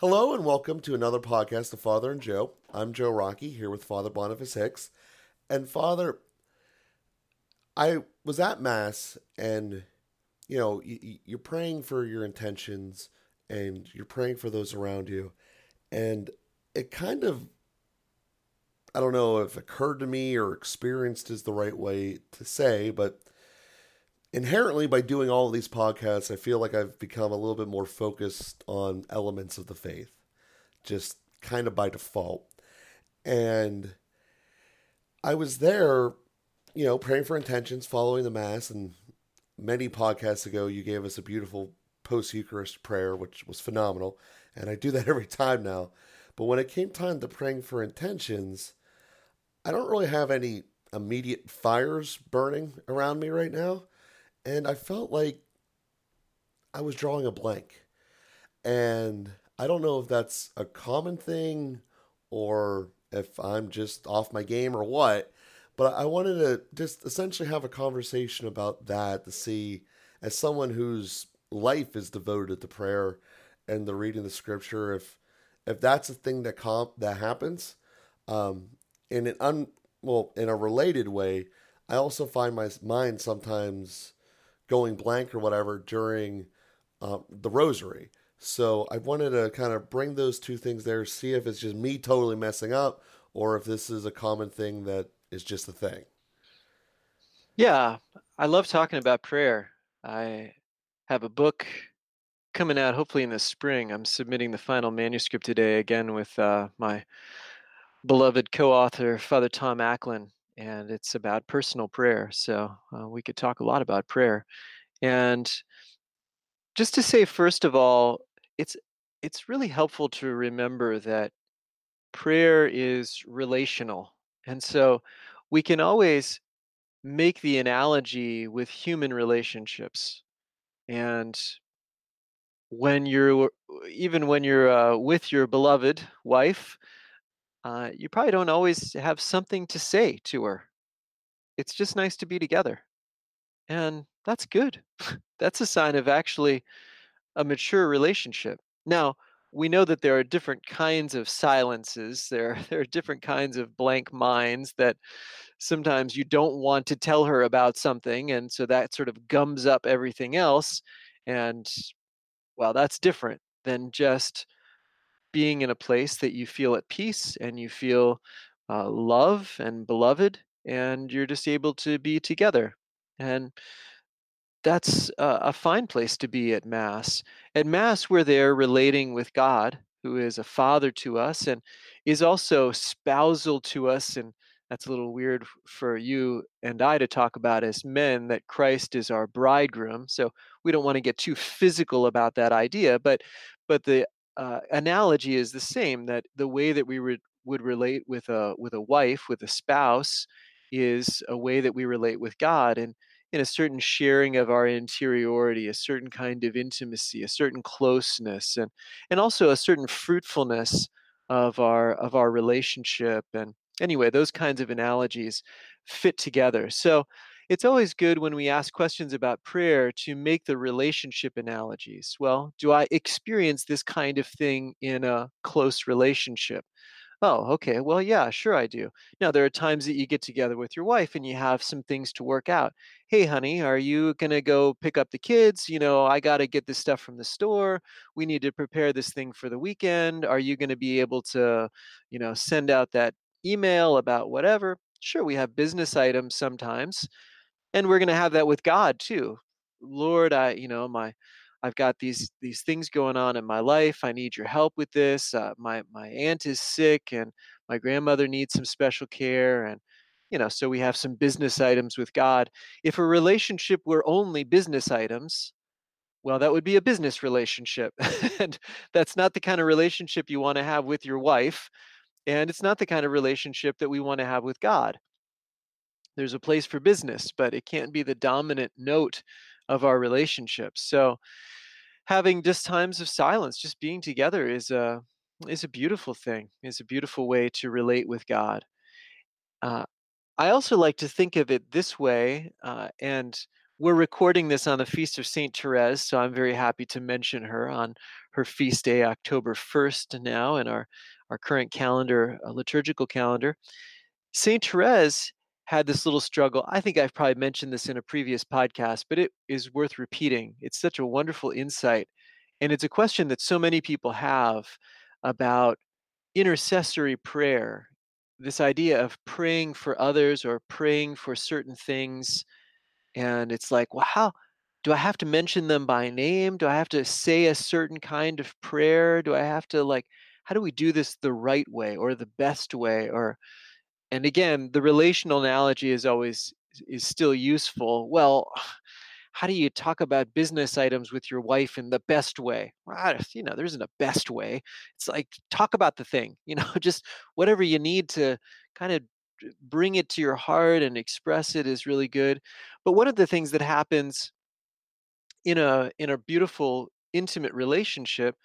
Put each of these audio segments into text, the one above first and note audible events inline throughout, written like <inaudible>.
Hello and welcome to another podcast of Father and Joe. I'm Joe Rockey here with Father Boniface Hicks. And Father, I was at Mass and, you know, you're praying for your intentions and you're praying for those around you. And it kind of, I don't know if occurred to me or experienced is the right way to say, but inherently by doing all of these podcasts, I feel like I've become a little bit more focused on elements of the faith, just kind of by default. And I was there, you know, praying for intentions, following the Mass. And many podcasts ago, you gave us a beautiful post Eucharist prayer, which was phenomenal. And I do that <laughs> every time now. But when it came time to praying for intentions, I don't really have any immediate fires burning around me right now and I felt like I was drawing a blank. And I don't know if that's a common thing or if I'm just off my game or what, but I wanted to just essentially have a conversation about that to see, as someone whose life is devoted to prayer and the reading the scripture, if if that's a thing that comp that happens, um, in an un well in a related way, I also find my mind sometimes going blank or whatever during um, the rosary. So I wanted to kind of bring those two things there, see if it's just me totally messing up or if this is a common thing that is just a thing. Yeah, I love talking about prayer. I have a book coming out hopefully in the spring. I'm submitting the final manuscript today again with uh, my beloved co author, Father Tom Acklin and it's about personal prayer. So uh, we could talk a lot about prayer. And just to say, first of all, it's it's really helpful to remember that prayer is relational, and so we can always make the analogy with human relationships. And when you're even when you're uh, with your beloved wife uh, you probably don't always have something to say to her. It's just nice to be together. And that's good. <laughs> that's a sign of actually a mature relationship. Now, we know that there are different kinds of silences. There, <laughs> there are different kinds of blank minds that sometimes you don't want to tell her about something. And so that sort of gums up everything else. And well, that's different than just being in a place that you feel at peace and you feel uh, love and beloved, and you're just able to be together. And that's a, a fine place to be at Mass. At Mass, we're there relating with God, who is a father to us and is also spousal to us. And that's a little weird for you and I to talk about as men that Christ is our bridegroom. So we don't want to get too physical about that idea, but but the uh, analogy is the same that the way that we re- would relate with a with a wife with a spouse is a way that we relate with God and in a certain sharing of our interiority a certain kind of intimacy a certain closeness and and also a certain fruitfulness of our of our relationship and anyway those kinds of analogies fit together. So it's always good when we ask questions about prayer to make the relationship analogies. Well, do I experience this kind of thing in a close relationship? Oh, okay. Well, yeah, sure I do. Now, there are times that you get together with your wife and you have some things to work out. Hey, honey, are you going to go pick up the kids? You know, I got to get this stuff from the store. We need to prepare this thing for the weekend. Are you going to be able to, you know, send out that email about whatever? Sure, we have business items sometimes and we're going to have that with god too. Lord i you know my i've got these these things going on in my life i need your help with this uh, my my aunt is sick and my grandmother needs some special care and you know so we have some business items with god. If a relationship were only business items well that would be a business relationship <laughs> and that's not the kind of relationship you want to have with your wife and it's not the kind of relationship that we want to have with god there's a place for business, but it can't be the dominant note of our relationships. So having just times of silence, just being together is a is a beautiful thing. Is a beautiful way to relate with God. Uh, I also like to think of it this way, uh, and we're recording this on the feast of Saint Therese, so I'm very happy to mention her on her feast day, October 1st, now in our our current calendar, uh, liturgical calendar. Saint Therese had this little struggle. I think I've probably mentioned this in a previous podcast, but it is worth repeating. It's such a wonderful insight. And it's a question that so many people have about intercessory prayer this idea of praying for others or praying for certain things. And it's like, well, how do I have to mention them by name? Do I have to say a certain kind of prayer? Do I have to, like, how do we do this the right way or the best way? Or, and again, the relational analogy is always is still useful. Well, <sighs> how do you talk about business items with your wife in the best way? Well, you know, there isn't a best way. It's like talk about the thing, <laughs> you know, just whatever you need to kind of bring it to your heart and express it is really good. But one of the things that happens in a in a beautiful intimate relationship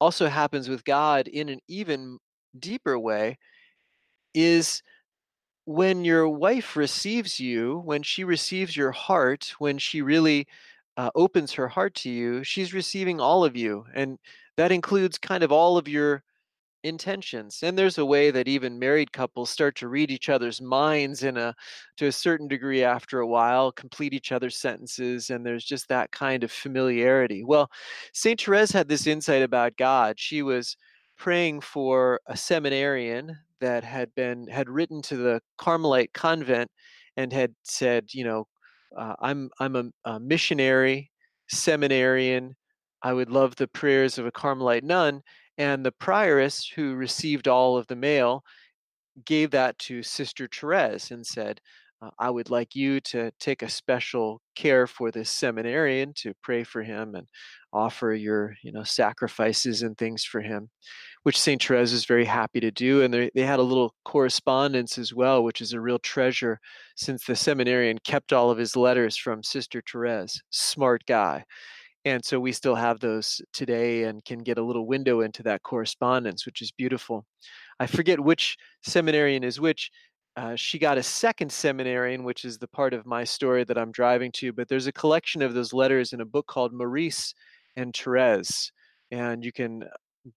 also happens with God in an even deeper way is when your wife receives you, when she receives your heart, when she really uh, opens her heart to you, she's receiving all of you. And that includes kind of all of your intentions and there's a way that even married couples start to read each other's minds in a to a certain degree after a while complete each other's sentences and there's just that kind of familiarity well saint therese had this insight about god she was praying for a seminarian that had been had written to the carmelite convent and had said you know uh, i'm i'm a, a missionary seminarian. I would love the prayers of a carmelite nun. And the prioress who received all of the mail gave that to Sister Therese and said, uh, I would like you to take a special care for this seminarian to pray for him and offer your, you know, sacrifices and things for him, which St. Therese is very happy to do. And they, they had a little correspondence as well, which is a real treasure since the seminarian kept all of his letters from Sister Therese. Smart guy and so we still have those today and can get a little window into that correspondence which is beautiful i forget which seminarian is which uh, she got a second seminarian which is the part of my story that i'm driving to but there's a collection of those letters in a book called maurice and therese and you can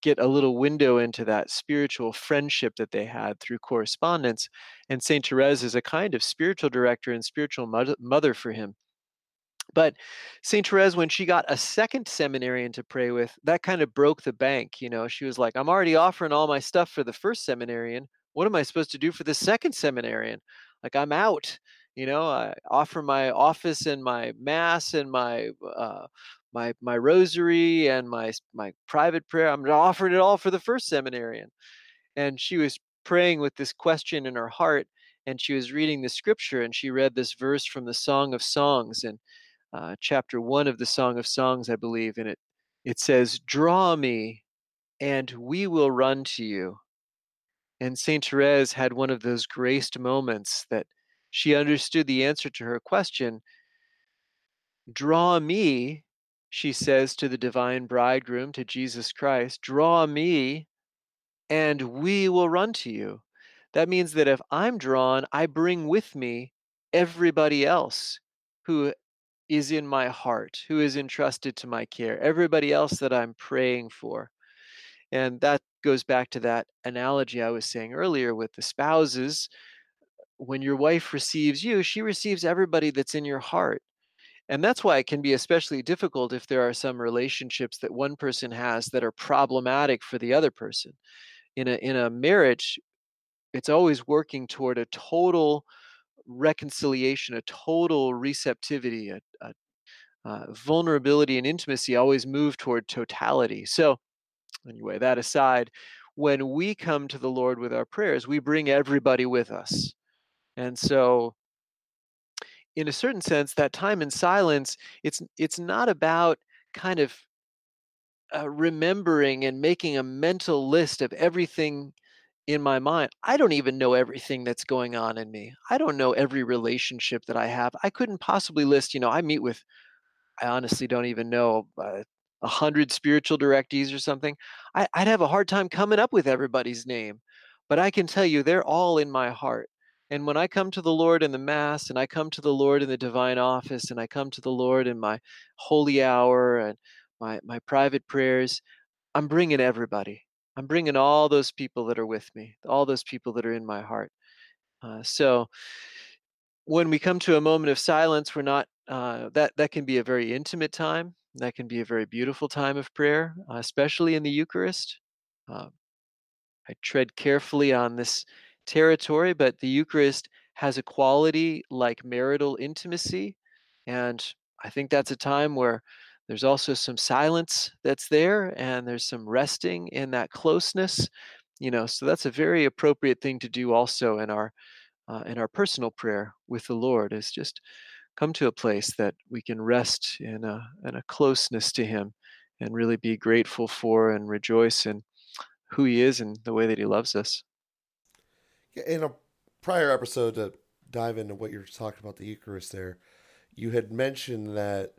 get a little window into that spiritual friendship that they had through correspondence and saint therese is a kind of spiritual director and spiritual mother for him but St. Therese, when she got a second seminarian to pray with, that kind of broke the bank. You know, she was like, I'm already offering all my stuff for the first seminarian. What am I supposed to do for the second seminarian? Like, I'm out. You know, I offer my office and my mass and my uh, my my rosary and my my private prayer. I'm offering it all for the first seminarian. And she was praying with this question in her heart, and she was reading the scripture, and she read this verse from the Song of Songs, and uh, chapter one of the Song of Songs, I believe, and it it says, "Draw me, and we will run to you." And Saint Therese had one of those graced moments that she understood the answer to her question. Draw me, she says to the divine bridegroom, to Jesus Christ, draw me, and we will run to you. That means that if I'm drawn, I bring with me everybody else who is in my heart, who is entrusted to my care, everybody else that I'm praying for. And that goes back to that analogy I was saying earlier with the spouses. When your wife receives you, she receives everybody that's in your heart. And that's why it can be especially difficult if there are some relationships that one person has that are problematic for the other person. In a in a marriage, it's always working toward a total reconciliation, a total receptivity, a, a uh, vulnerability and intimacy always move toward totality. So, anyway, that aside, when we come to the Lord with our prayers, we bring everybody with us. And so, in a certain sense, that time in silence, it's it's not about kind of uh, remembering and making a mental list of everything in my mind, I don't even know everything that's going on in me. I don't know every relationship that I have. I couldn't possibly list, you know, I meet with, I honestly don't even know, uh, a hundred spiritual directees or something. I, I'd have a hard time coming up with everybody's name, but I can tell you they're all in my heart. And when I come to the Lord in the Mass, and I come to the Lord in the divine office, and I come to the Lord in my holy hour and my, my private prayers, I'm bringing everybody. I'm bringing all those people that are with me, all those people that are in my heart. Uh, so when we come to a moment of silence, we're not, uh, that, that can be a very intimate time. That can be a very beautiful time of prayer, uh, especially in the Eucharist. Uh, I tread carefully on this territory, but the Eucharist has a quality like marital intimacy. And I think that's a time where there's also some silence that's there and there's some resting in that closeness. You know, so that's a very appropriate thing to do also in our uh, in our personal prayer with the Lord is just come to a place that we can rest in a in a closeness to Him and really be grateful for and rejoice in who He is and the way that He loves us. In a prior episode, to dive into what you're talking about the Eucharist, there, you had mentioned that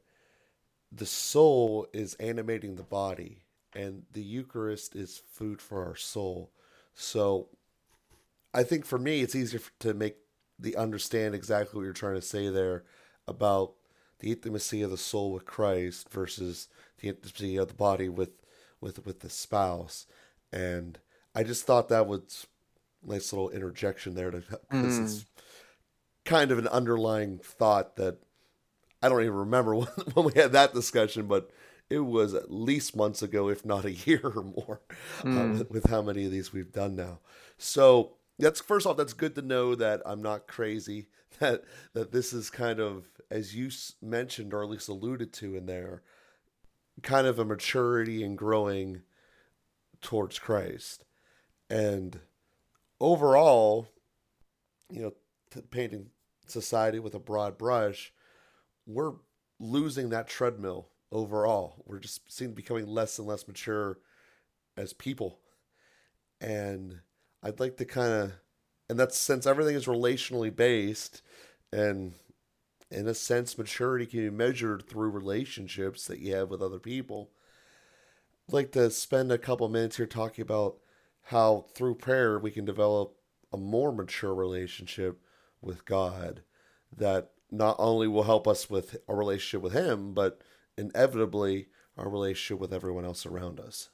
the soul is animating the body, and the Eucharist is food for our soul. So, I think for me, it's easier to make the understand exactly what you're trying to say there about the intimacy of the soul with Christ versus the intimacy of the body with with with the spouse. And I just thought that was nice little interjection there to because mm. it's kind of an underlying thought that I don't even remember <laughs> when, when, we had that discussion, but it was at least months ago, if not a <laughs> year or more, mm. uh, with, with, how many of these we've done now. So that's first off, that's good to know that I'm not crazy. <laughs> That that this is kind of as you mentioned or at least alluded to in there, kind of a maturity and growing towards Christ. And overall, you know, t- painting society with a broad brush, we're losing that treadmill overall. We're just seem becoming less and less mature as people. And I'd like to kind of, and that's since everything is relationally based, and in a sense, maturity can be measured through relationships that you have with other people. I'd like to spend a couple minutes here talking about how through prayer we can develop a more mature relationship with God that not only will help us with our relationship with Him, but inevitably our relationship with everyone else around us.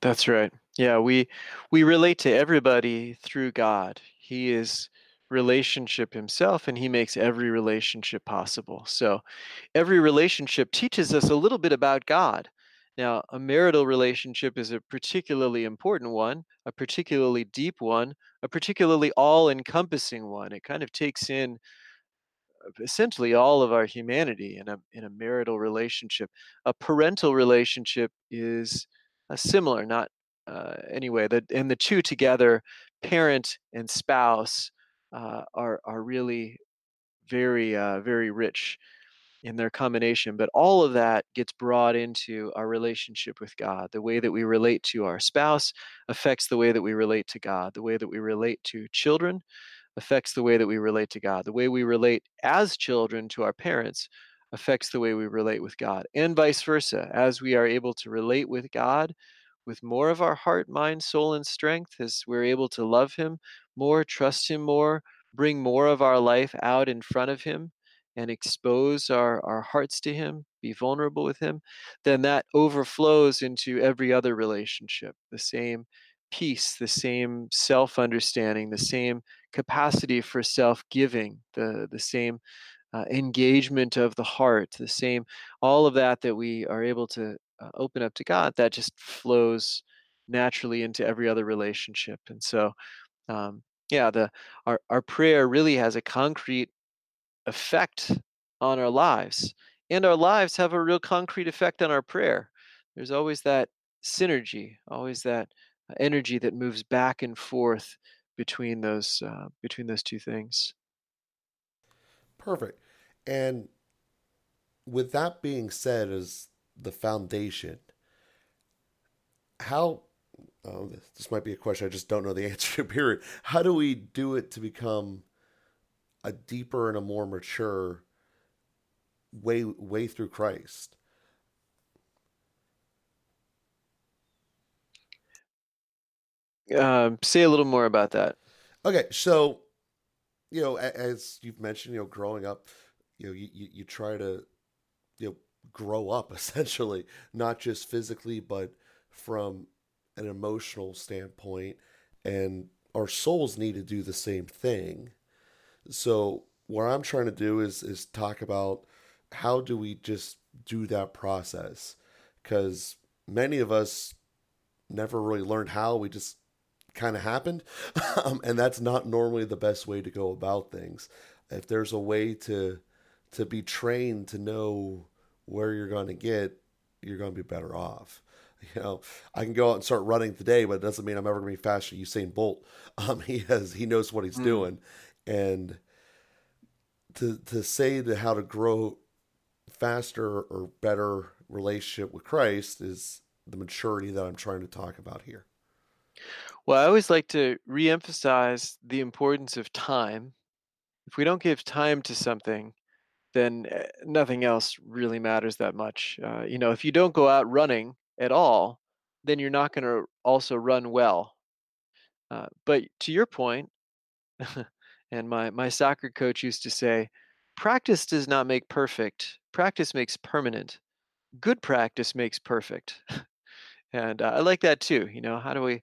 That's right. Yeah, we we relate to everybody through God. He is relationship himself and he makes every relationship possible. So every relationship teaches us a little bit about God. Now, a marital relationship is a particularly important one, a particularly deep one, a particularly all encompassing one. It kind of takes in uh, essentially all of our humanity in a, in a marital relationship. A parental relationship is uh, similar, not uh, anyway, the, and the two together, parent and spouse, uh, are are really very uh, very rich in their combination. But all of that gets brought into our relationship with God. The way that we relate to our spouse affects the way that we relate to God. The way that we relate to children affects the way that we relate to God. The way we relate as children to our parents affects the way we relate with God, and vice versa. As we are able to relate with God with more of our heart, mind, soul, and strength, as we're able to love Him more, trust Him more, bring more of our life out in front of Him, and expose our, our hearts to Him, be vulnerable with Him, then that overflows into every other relationship. The same peace, the same self understanding, the same capacity for self giving, the, the same uh, engagement of the heart, the same, all of that that we are able to uh, open up to God, that just flows naturally into every other relationship. And so, um, yeah, the our our prayer really has a concrete effect on our lives, and our lives have a real concrete effect on our prayer. There's always that synergy, always that energy that moves back and forth between those uh, between those two things. Perfect. And with that being said, as the foundation, how oh, this might be a question I just don't know the <laughs> answer to. Period. How do we do it to become a deeper and a more mature way way through Christ? Um, say a little more about that. Okay, so you know, as you've mentioned, you know, growing up, you know, you, you, you try to, you know, grow up <laughs> essentially, not just physically, but from an emotional standpoint. And our souls need to do the same thing. So what I'm trying to do is is talk about how do we just do that process because many of us never really learned how we just kind of happened <laughs> um, and that's not normally the best way to go about things if there's a way to to be trained to know where you're going to get you're going to be better off you know i can go out and start running today but it doesn't mean i'm ever going to be faster than usain bolt <laughs> um, he has he knows what he's mm. doing and to to say to how to grow faster or better relationship with Christ is the maturity that I'm trying to talk about here. Well, I always like to reemphasize the importance of time. If we don't give time to something, then eh, nothing else really matters that much. Uh, you know, if you don't go out running at all, then you're not going to also run well. Uh, but to your point, <laughs> and my my soccer coach used to say, practice does not make perfect. Practice makes permanent. Good practice makes perfect. <laughs> and uh, I like that too. You know, how do we?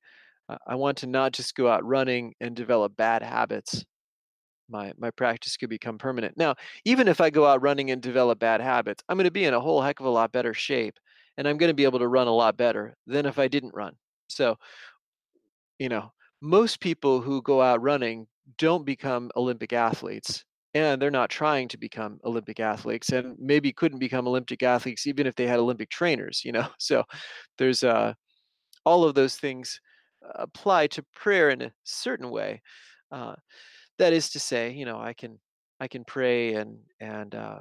Uh, I want to not just go out running and develop bad habits. My my practice could become permanent. Now, even if I go out running and develop bad habits, I'm going to be in a whole heck of a lot better shape, and I'm going to be able to run a lot better than if I didn't run. So, you know, most people who go out running don't become Olympic athletes and they're not trying to become Olympic athletes and maybe couldn't become Olympic athletes even if they had Olympic trainers, you know. <laughs> So there's uh, all of those things apply to prayer in a certain way. Uh, that is to say, you know, I can I can pray and and uh,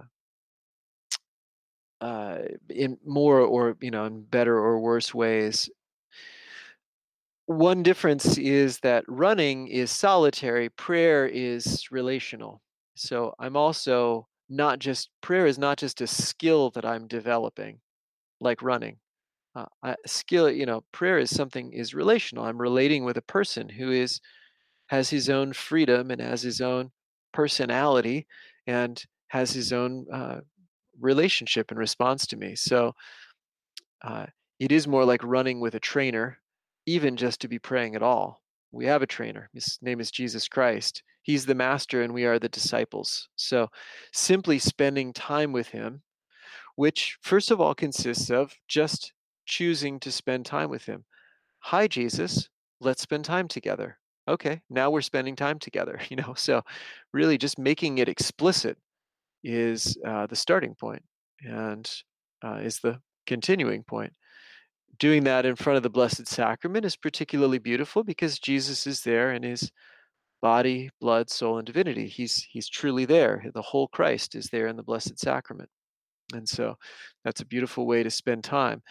uh, in more or you know in better or worse ways one difference is that running is solitary, prayer is relational. So I'm also not just, prayer is not just a skill that I'm developing, like running. Uh, I, skill, you know, prayer is something is relational. I'm relating with a person who is has his own freedom and has his own personality and has his own uh, relationship and response to me. So uh, it is more like running with a trainer even just to be praying at all. We have a trainer. His name is Jesus Christ. He's the master and we are the disciples. So simply spending time with him, which first of all consists of just choosing to spend time with him. Hi, Jesus, let's spend time together. Okay, now we're spending time together, <laughs> you know. So really just making it explicit is uh, the starting point and uh, is the continuing point doing that in front of the Blessed Sacrament is particularly beautiful because Jesus is there in his body, blood, soul, and divinity. He's he's truly there. The whole Christ is there in the Blessed Sacrament. And so that's a beautiful way to spend time.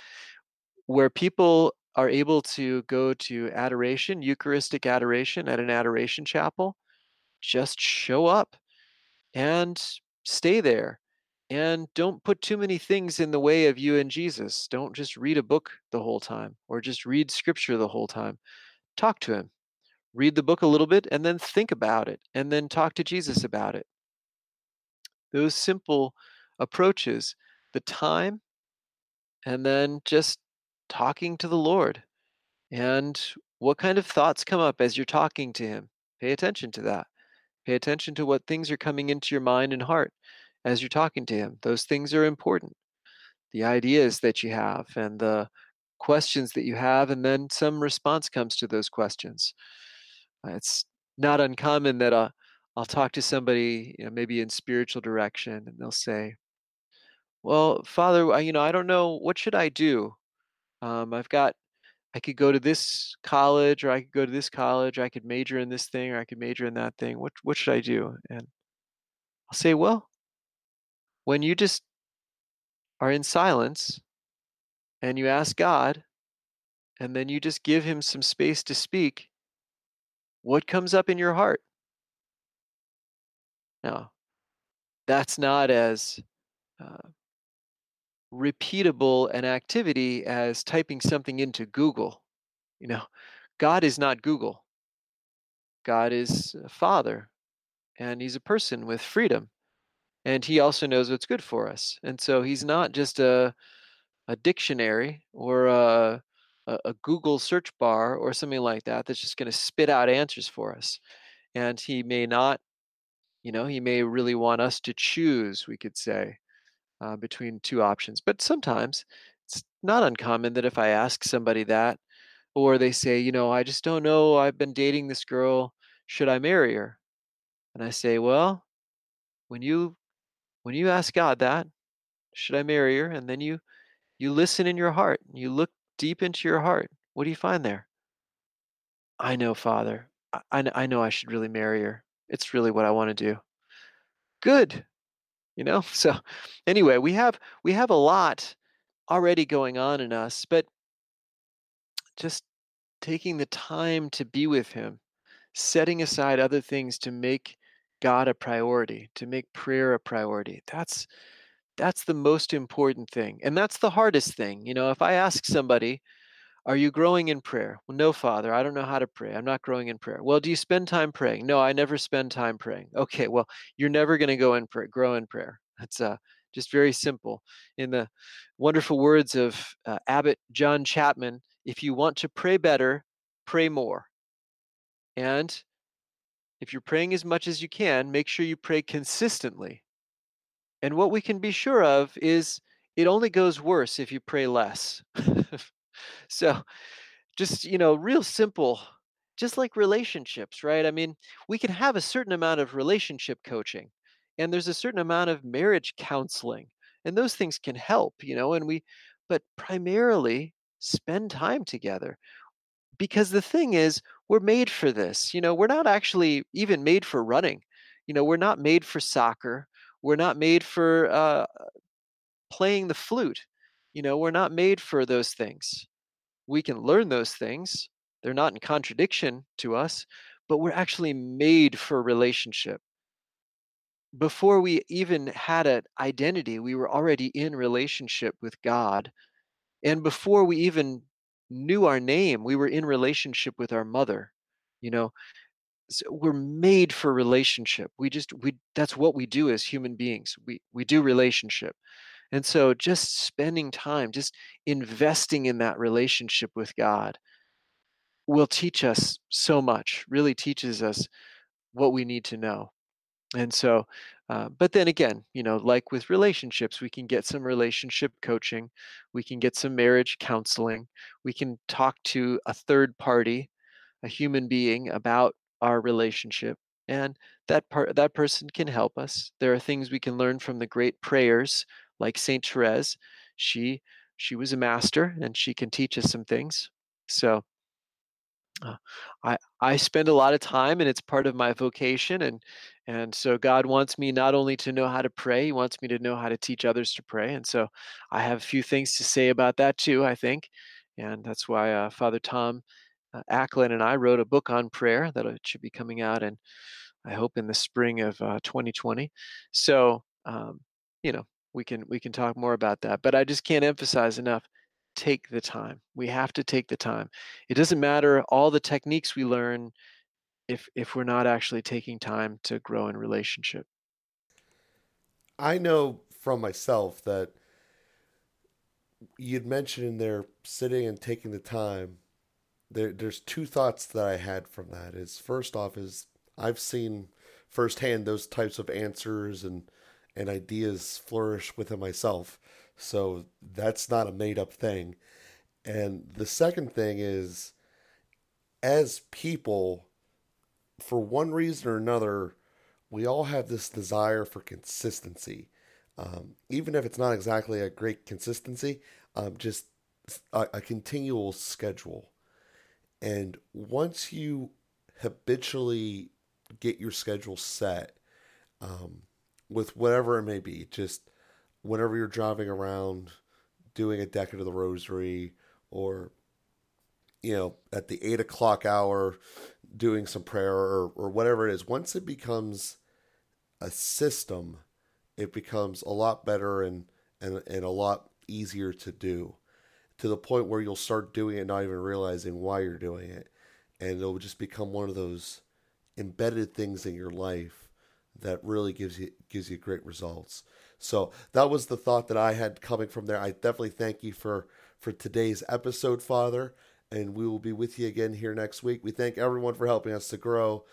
Where people are able to go to adoration, Eucharistic adoration at an adoration chapel, just show up and stay there and don't put too many things in the way of you and Jesus. Don't just read a book the whole time or just read scripture the whole time. Talk to him. Read the book a little bit and then think about it and then talk to Jesus about it. Those simple approaches, the time, and then just talking to the Lord and what kind of thoughts come up as you're talking to him. Pay attention to that. Pay attention to what things are coming into your mind and heart as you're talking to him. Those things are important. The ideas that you have and the questions that you have, and then some response comes to those questions. Uh, it's not uncommon that uh, I'll talk to somebody, you know, maybe in spiritual direction, and they'll say, "Well, Father, you know, I don't know what should I do. Um, I've got, I could go to this college, or I could go to this college. I could major in this thing, or I could major in that thing. What what should I do?" And I'll say, "Well, when you just are in silence and you ask God, and then you just give Him some space to speak, what comes up in your heart? Now, that's not as uh, repeatable an activity as typing something into Google. You know, God is not Google. God is a father and he's a person with freedom. And he also knows what's good for us. And so he's not just a a dictionary or a a, Google search bar or something like that that's just going to spit out answers for us. And he may not, you know, he may really want us to choose, we could say, uh, between two options. But sometimes it's not uncommon that if I ask somebody that, or they say, you know, I just don't know, I've been dating this girl, should I marry her? And I say, well, when you when you ask God that, should I marry her? And then you you listen in your heart, you look deep into your heart. What do you find there? I know, Father. I, I, I know I should really marry her. It's really what I want to do. Good. You know? <laughs> So anyway, we have we have a lot already going on in us, but just taking the time to be with him, setting aside other things to make God a priority, to make prayer a priority. That's that's the most important thing. And that's the hardest thing. You know, if I ask somebody, are you growing in prayer? Well, no, Father, I don't know how to pray. I'm not growing in prayer. Well, do you spend time praying? No, I never spend time praying. Okay, well, you're never going to go and grow in prayer. <laughs> That's uh, just very simple. In the wonderful words of uh, Abbot John Chapman, if you want to pray better, pray more. And if you're praying as much as you can, make sure you pray consistently. And what we can be sure of is it only goes worse if you pray less. <laughs> so, just, you know, real simple, just like relationships, right? I mean, we can have a certain amount of relationship coaching, and there's a certain amount of marriage counseling, and those things can help, you know, and we, but primarily spend time together because the thing is we're made for this you know we're not actually even made for running you know we're not made for soccer we're not made for uh, playing the flute. You know, we're not made for those things. We can learn those things. They're not in contradiction to us, but we're actually made for relationship. Before we even had an identity, we were already in relationship with God. And before we even knew our name, we were in relationship with our mother. You know, so we're made for relationship we just we that's what we do as human beings we we do relationship and so just spending time just investing in that relationship with god will teach us so much really teaches us what we need to know. And so uh, but then again you know like with relationships we can get some relationship coaching we can get some marriage counseling we can talk to a third party a human being about our relationship and that part that person can help us. There are things we can learn from the great prayers like saint therese she she was a master and she can teach us some things so uh, I I spend a lot of time and it's part of my vocation and and so God wants me not only to know how to pray he wants me to know how to teach others to pray and so I have a few things to say about that too I think and that's why uh, Father Tom uh, Acklin and I wrote a book on prayer that should be coming out and I hope in the spring of uh, 2020. So um, you know we can we can talk more about that, but I just can't emphasize enough. Take the time. We have to take the time. It doesn't matter all the techniques we learn if if we're not actually taking time to grow in relationship. I know from myself that you'd mentioned in there sitting and taking the time there there's two thoughts that I had from that. Is first off is I've seen firsthand those types of answers and and ideas flourish within myself. So that's not a made up thing. And the second thing is as people for one reason or another we all have this desire for consistency. Um, even if it's not exactly a great consistency, um, just a, a continual schedule. And once you habitually get your schedule set um, with whatever it may be, just whenever you're driving around doing a decade of the rosary or, you know, at the eight o'clock hour doing some prayer or, or whatever it is, once it becomes a system, it becomes a lot better and, and, and a lot easier to do to the point where you'll start doing it not even realizing why you're doing it. And it'll just become one of those embedded things in your life that really gives you gives you great results. So that was the thought that I had coming from there. I definitely thank you for for today's episode, Father, and we will be with you again here next week. We thank everyone for helping us to grow.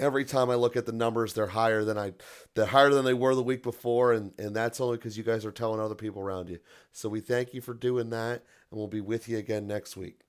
Every time I look at the numbers, they're higher than I they're higher than they were the week before, and, and that's only because you guys are telling other people around you. So we thank you for doing that, and we'll be with you again next week.